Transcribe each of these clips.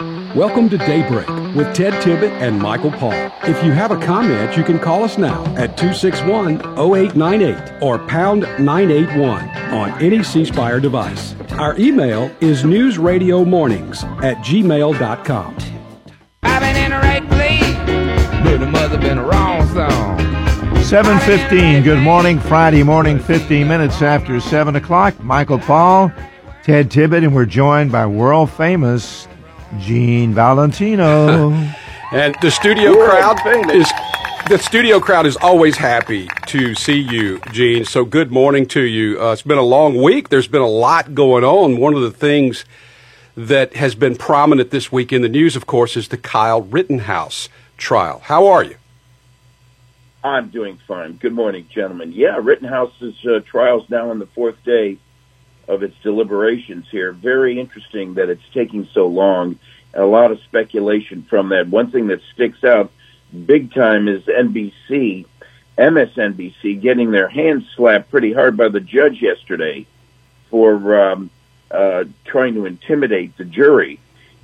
Welcome to Daybreak with Ted Tibbett and Michael Paul. If you have a comment, you can call us now at 261 0898 or pound 981 on any C Spire device. Our email is newsradiomornings at gmail.com. I've been in the right place, but it must have been a wrong song. 7.15, good morning, Friday morning, 15 minutes after 7 o'clock. Michael Paul, Ted Tibbett, and we're joined by world famous Gene Valentino. and the studio crowd is the studio crowd is always happy to see you, Gene. So good morning to you. Uh, it's been a long week. There's been a lot going on. One of the things that has been prominent this week in the news, of course, is the Kyle Rittenhouse trial. How are you? I'm doing fine. Good morning, gentlemen. Yeah, Rittenhouse's uh, trial's now on the fourth day of its deliberations here. Very interesting that it's taking so long. A lot of speculation from that. One thing that sticks out big time is NBC, MSNBC, getting their hands slapped pretty hard by the judge yesterday for um, uh, trying to intimidate the jury,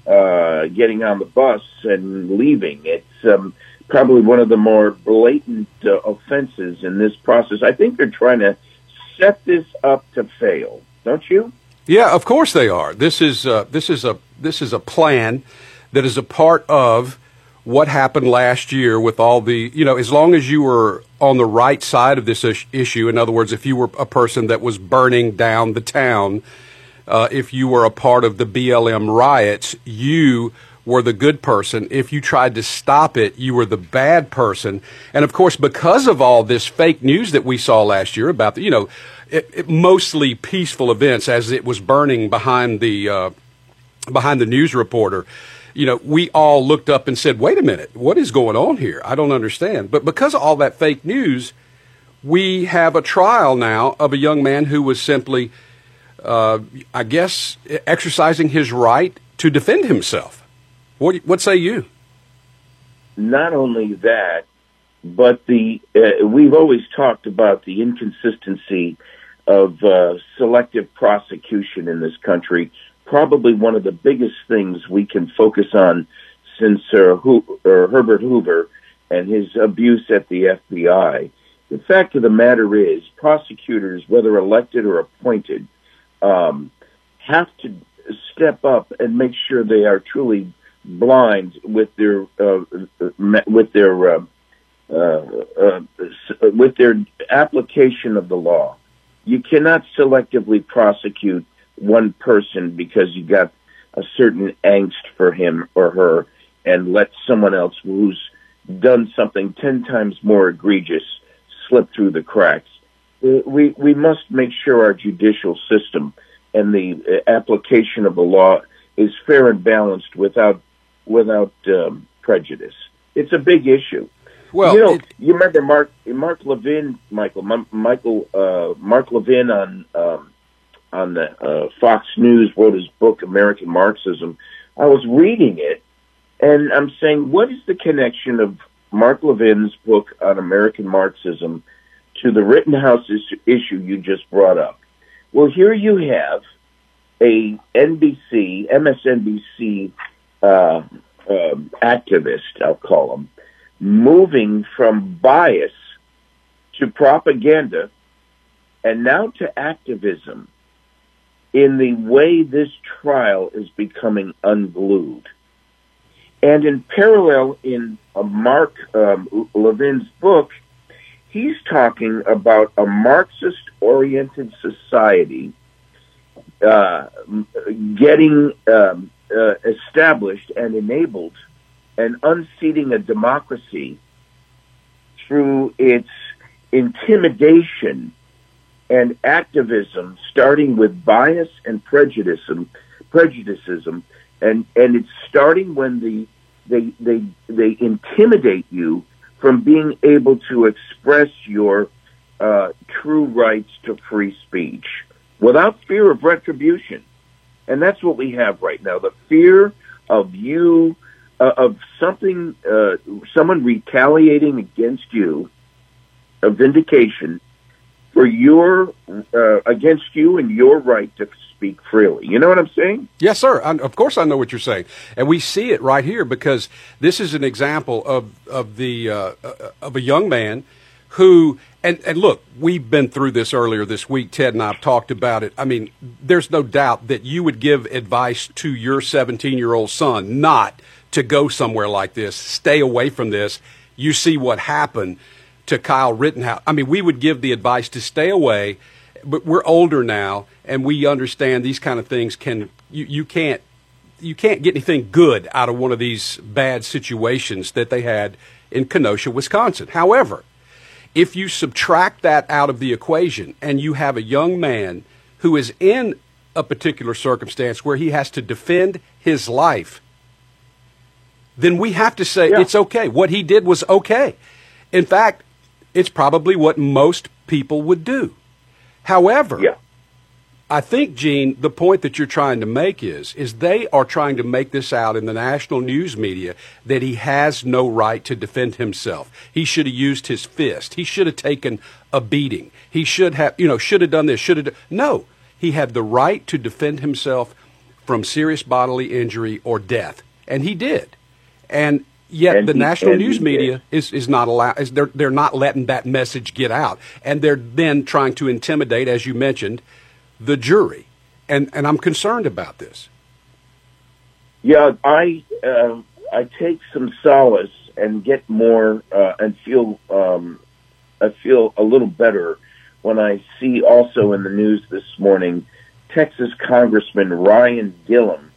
uh, getting on the bus and leaving. It's um, probably one of the more blatant uh, offenses in this process. I think they're trying to set this up to fail don't you? Yeah, of course they are. This is uh, this is a this is a plan that is a part of what happened last year with all the you know as long as you were on the right side of this issue in other words if you were a person that was burning down the town uh, if you were a part of the BLM riots you were the good person. If you tried to stop it, you were the bad person. And of course, because of all this fake news that we saw last year about the, you know, it, it mostly peaceful events as it was burning behind the uh, behind the news reporter. You know, we all looked up and said, "Wait a minute, what is going on here? I don't understand." But because of all that fake news, we have a trial now of a young man who was simply, uh, I guess, exercising his right to defend himself. What what say you? Not only that, but the uh, we've always talked about the inconsistency of uh, selective prosecution in this country. Probably one of the biggest things we can focus on since uh, Ho- Herbert Hoover and his abuse at the FBI. The fact of the matter is, prosecutors, whether elected or appointed, um, have to step up and make sure they are truly blind with their uh, with their uh, uh, uh with their application of the law you cannot selectively prosecute one person because you got a certain angst for him or her and let someone else who's done something 10 times more egregious slip through the cracks. We, we must make sure our judicial system and the uh, application of the law is fair and balanced without, without um, prejudice. It's a big issue. Well, you know, it, you remember Mark Mark Levin, Michael Michael uh, Mark Levin on um, on the uh, Fox News wrote his book American Marxism. I was reading it, and I'm saying, what is the connection of Mark Levin's book on American Marxism to the Rittenhouse issue you just brought up? Well, here you have a NBC, MSNBC uh, uh, activist, I'll call him, moving from bias to propaganda and now to activism in the way this trial is becoming unglued. And in parallel, in Mark um, Levin's book, he's talking about a Marxist oriented society uh, getting um, uh, established and enabled and unseating a democracy through its intimidation and activism, starting with bias and prejudicism, prejudicism, and and it's starting when the they they they intimidate you from being able to express your uh, true rights to free speech without fear of retribution, and that's what we have right now: the fear of you uh, of something, uh, someone retaliating against you, a vindication for your uh, against you and your right to speak freely. You know what I'm saying? Yes, sir. I, of course, I know what you're saying, and we see it right here because this is an example of of the uh, uh of a young man who and and look, we've been through this earlier this week. Ted and I've talked about it. I mean, there's no doubt that you would give advice to your 17 year old son not to go somewhere like this. Stay away from this. You see what happened to Kyle Rittenhouse. I mean, we would give the advice to stay away, but we're older now and we understand these kind of things can you, you can't you can't get anything good out of one of these bad situations that they had in Kenosha, Wisconsin. However, if you subtract that out of the equation and you have a young man who is in a particular circumstance where he has to defend his life, then we have to say yeah. it's okay. What he did was okay. In fact, it's probably what most people would do. However, yeah. I think, Gene, the point that you're trying to make is, is they are trying to make this out in the national news media that he has no right to defend himself. He should have used his fist. He should have taken a beating. He should have, you know, should have done this, should have. No, he had the right to defend himself from serious bodily injury or death, and he did. And yet and the he, national news media is, is not allowed is they're they're not letting that message get out. And they're then trying to intimidate as you mentioned the jury. And and I'm concerned about this. Yeah I uh, I take some solace and get more uh, and feel um, I feel a little better when I see also in the news this morning Texas Congressman Ryan Guillen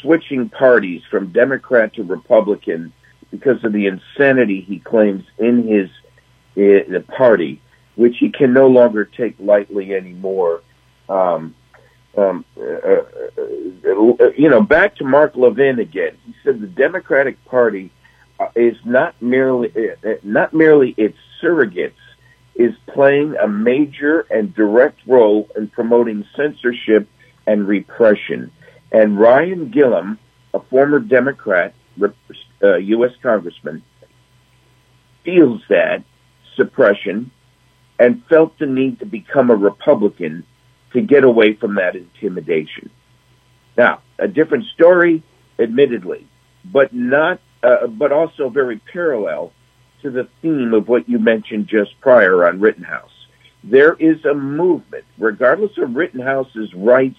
switching parties from Democrat to Republican because of the insanity he claims in his uh, party, which he can no longer take lightly anymore. Um, um, uh, uh, uh, you know, back to Mark Levin again. He said the Democratic Party uh, is not merely uh, not merely its surrogates is playing a major and direct role in promoting censorship and repression. And Ryan Guillen, a former Democrat, uh, U.S. congressman, feels that suppression and felt the need to become a Republican to get away from that intimidation. Now, a different story, admittedly, but not, uh, but also very parallel to the theme of what you mentioned just prior on Rittenhouse. There is a movement, regardless of Rittenhouse's rights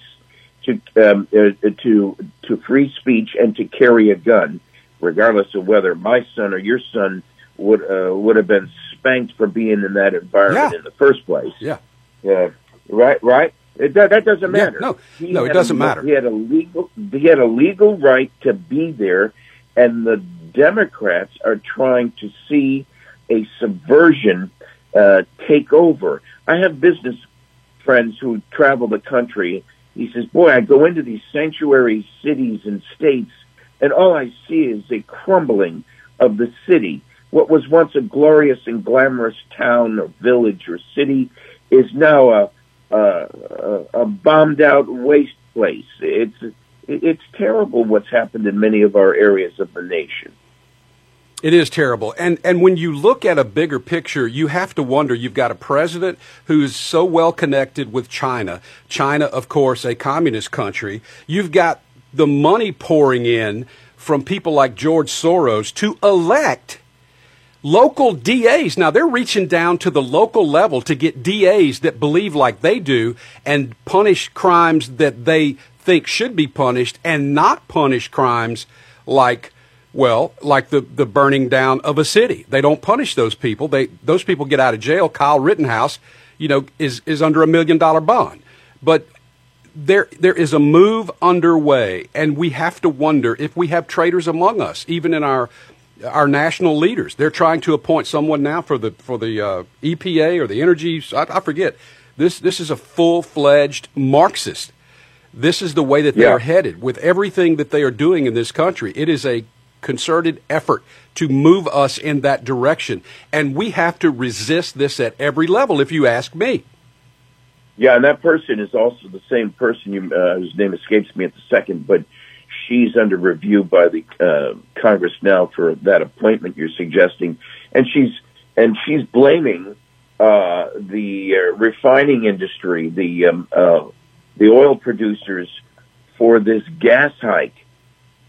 to um, uh, to to free speech and to carry a gun, regardless of whether my son or your son would uh, would have been spanked for being in that environment yeah. in the first place. Yeah. Yeah. Right. Right. It, that, that doesn't matter. Yeah, no, he no, it doesn't a, matter. He had a legal he had a legal right to be there, and the Democrats are trying to see a subversion uh, take over. I have business friends who travel the country. He says, "Boy, I go into these sanctuary cities and states, and all I see is a crumbling of the city. What was once a glorious and glamorous town or village or city is now a a, a bombed out waste place. It's it's terrible what's happened in many of our areas of the nation. It is terrible. And and when you look at a bigger picture, you have to wonder you've got a president who's so well connected with China. China, of course, a communist country. You've got the money pouring in from people like George Soros to elect local DAs. Now they're reaching down to the local level to get DAs that believe like they do and punish crimes that they think should be punished and not punish crimes like well, like the, the burning down of a city. They don't punish those people. They those people get out of jail. Kyle Rittenhouse, you know, is is under a million dollar bond. But there there is a move underway and we have to wonder if we have traitors among us, even in our our national leaders. They're trying to appoint someone now for the for the uh, EPA or the energy. I, I, forget. This this is a full fledged Marxist. This is the way that they yeah. are headed with everything that they are doing in this country. It is a concerted effort to move us in that direction, and we have to resist this at every level. If you ask me. Yeah, and that person is also the same person. You, uh, whose name escapes me at the second, but she's under review by the uh, Congress now for that appointment you're suggesting, and she's and she's blaming uh, the uh, refining industry, the um, uh, the oil producers for this gas hike.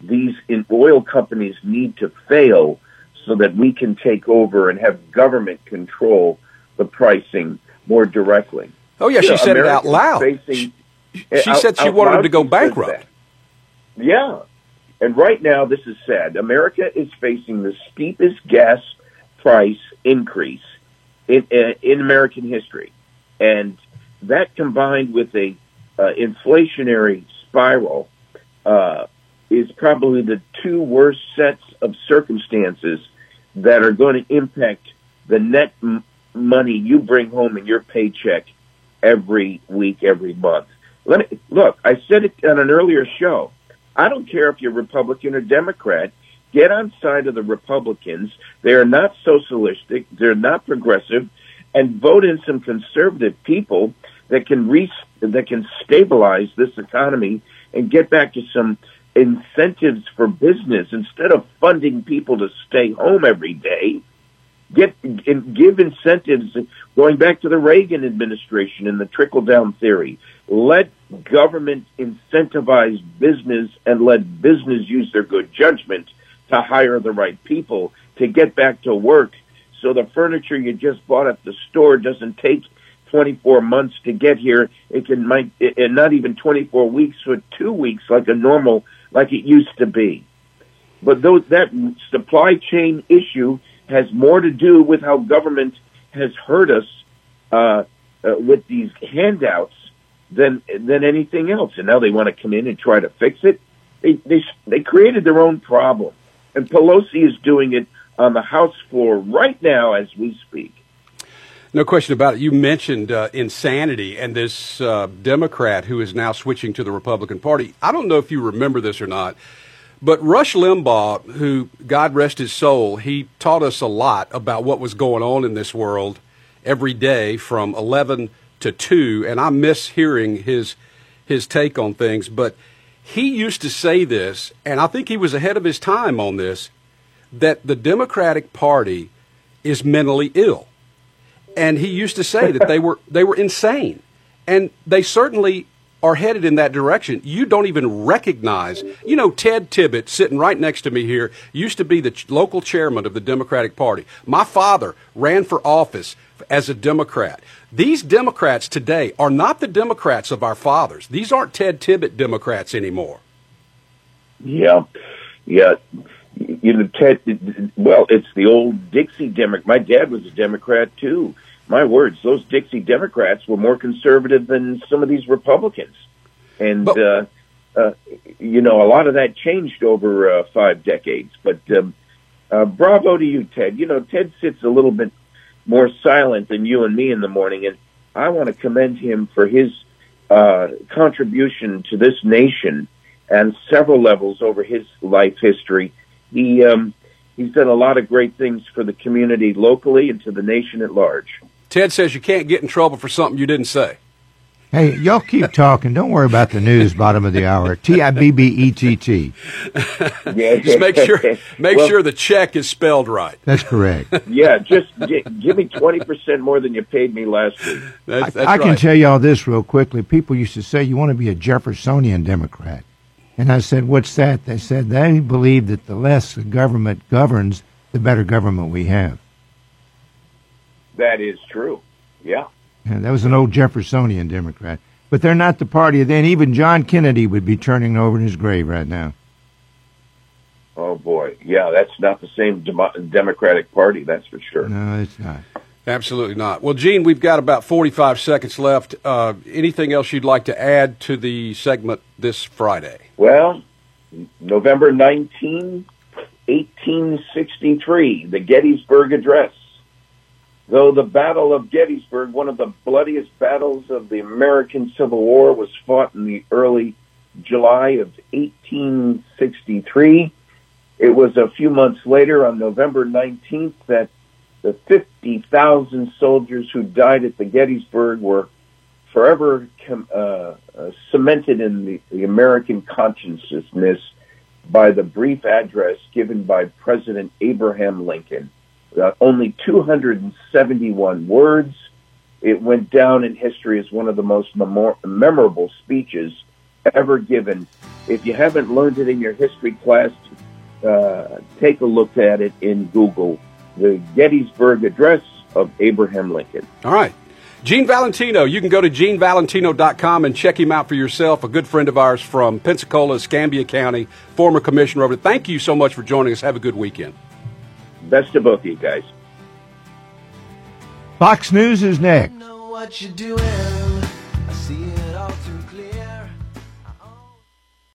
These oil companies need to fail so that we can take over and have government control the pricing more directly. Oh yeah, You she know, said it out loud. facing- She, she out- said she wanted them to go bankrupt. Yeah. And right now, this is sad. America is facing the steepest gas price increase in, uh, in American history. And that combined with a uh, inflationary spiral uh, is probably the two worst sets of circumstances that are going to impact the net m- money you bring home in your paycheck every week, every month. Let me, look, I said it on an earlier show. I don't care if you're Republican or Democrat. Get on side of the Republicans. They are not socialistic. They're not progressive, and vote in some conservative people that can re- that can stabilize this economy and get back to some incentives for business instead of funding people to stay home every day get and give incentives going back to the Reagan administration and the trickle down theory. Let government incentivize business and let business use their good judgment to hire the right people to get back to work so the furniture you just bought at the store doesn't take 24 months to get here. It can might and not even 24 weeks or 2 weeks like a normal like it used to be. But those that supply chain issue has more to do with how government has hurt us uh, uh, with these handouts than than anything else. And now they want to come in and try to fix it. They they they created their own problem, and Pelosi is doing it on the House floor right now as we speak. No question about it. You mentioned uh, insanity and this uh, Democrat who is now switching to the Republican Party. I don't know if you remember this or not, but Rush Limbaugh, who, God rest his soul, he taught us a lot about what was going on in this world every day from 11 to 2, and I miss hearing his, his take on things. But he used to say this, and I think he was ahead of his time on this, that the Democratic Party is mentally ill and he used to say that they were they were insane, and they certainly are headed in that direction. You don't even recognize, you know, Ted Tibbett sitting right next to me here used to be the ch- local chairman of the Democratic Party. My father ran for office as a Democrat. These Democrats today are not the Democrats of our fathers. These aren't Ted Tibbett Democrats anymore. Yeah, yeah. You know, Ted. Well, it's the old Dixie Democrat. My dad was a Democrat too. My words, those Dixie Democrats were more conservative than some of these Republicans, and But- uh, uh, you know, a lot of that changed over uh, five decades. But um, uh, bravo to you, Ted. You know, Ted sits a little bit more silent than you and me in the morning, and I want to commend him for his uh, contribution to this nation and several levels over his life history. He um, he's done a lot of great things for the community locally and to the nation at large. Ted says you can't get in trouble for something you didn't say. Hey, y'all keep talking. Don't worry about the news. Bottom of the hour. T I B B E T T. Yeah, Just make sure make Well, sure the check is spelled right. That's correct. Yeah, just gi- give me twenty percent more than you paid me last week. That's, I, that's I can right. tell y'all this real quickly. People used to say you want to be a Jeffersonian Democrat, and I said, "What's that?" They said they believe that the less the government governs, the better government we have. That is true. Yeah. And that was an old Jeffersonian Democrat. But they're not the party. Then even John Kennedy would be turning over in his grave right now. Oh boy. Yeah, that's not the same Democratic Party. That's for sure. No, it's not. Absolutely not. Well, Gene, we've got about 45 seconds left. Uh, anything else you'd like to add to the segment this Friday? Well, November 19, 1863, the Gettysburg Address. Though the Battle of Gettysburg, one of the bloodiest battles of the American Civil War, was fought in the early July of 1863, it was a few months later, on November 19th, that the 50,000 soldiers who died at the Gettysburg were forever uh, uh, cemented in the, the American consciousness by the brief address given by President Abraham Lincoln. uh, only 271 words. It went down in history as one of the most memor- memorable speeches ever given. If you haven't learned it in your history class, uh, take a look at it in Google. The Gettysburg Address of Abraham Lincoln. All right. Gene Valentino, you can go to genevalentino.com and check him out for yourself. A good friend of ours from Pensacola, Escambia County, former commissioner over. Thank you so much for joining us. Have a good weekend. Best of both of you guys. Fox News is next.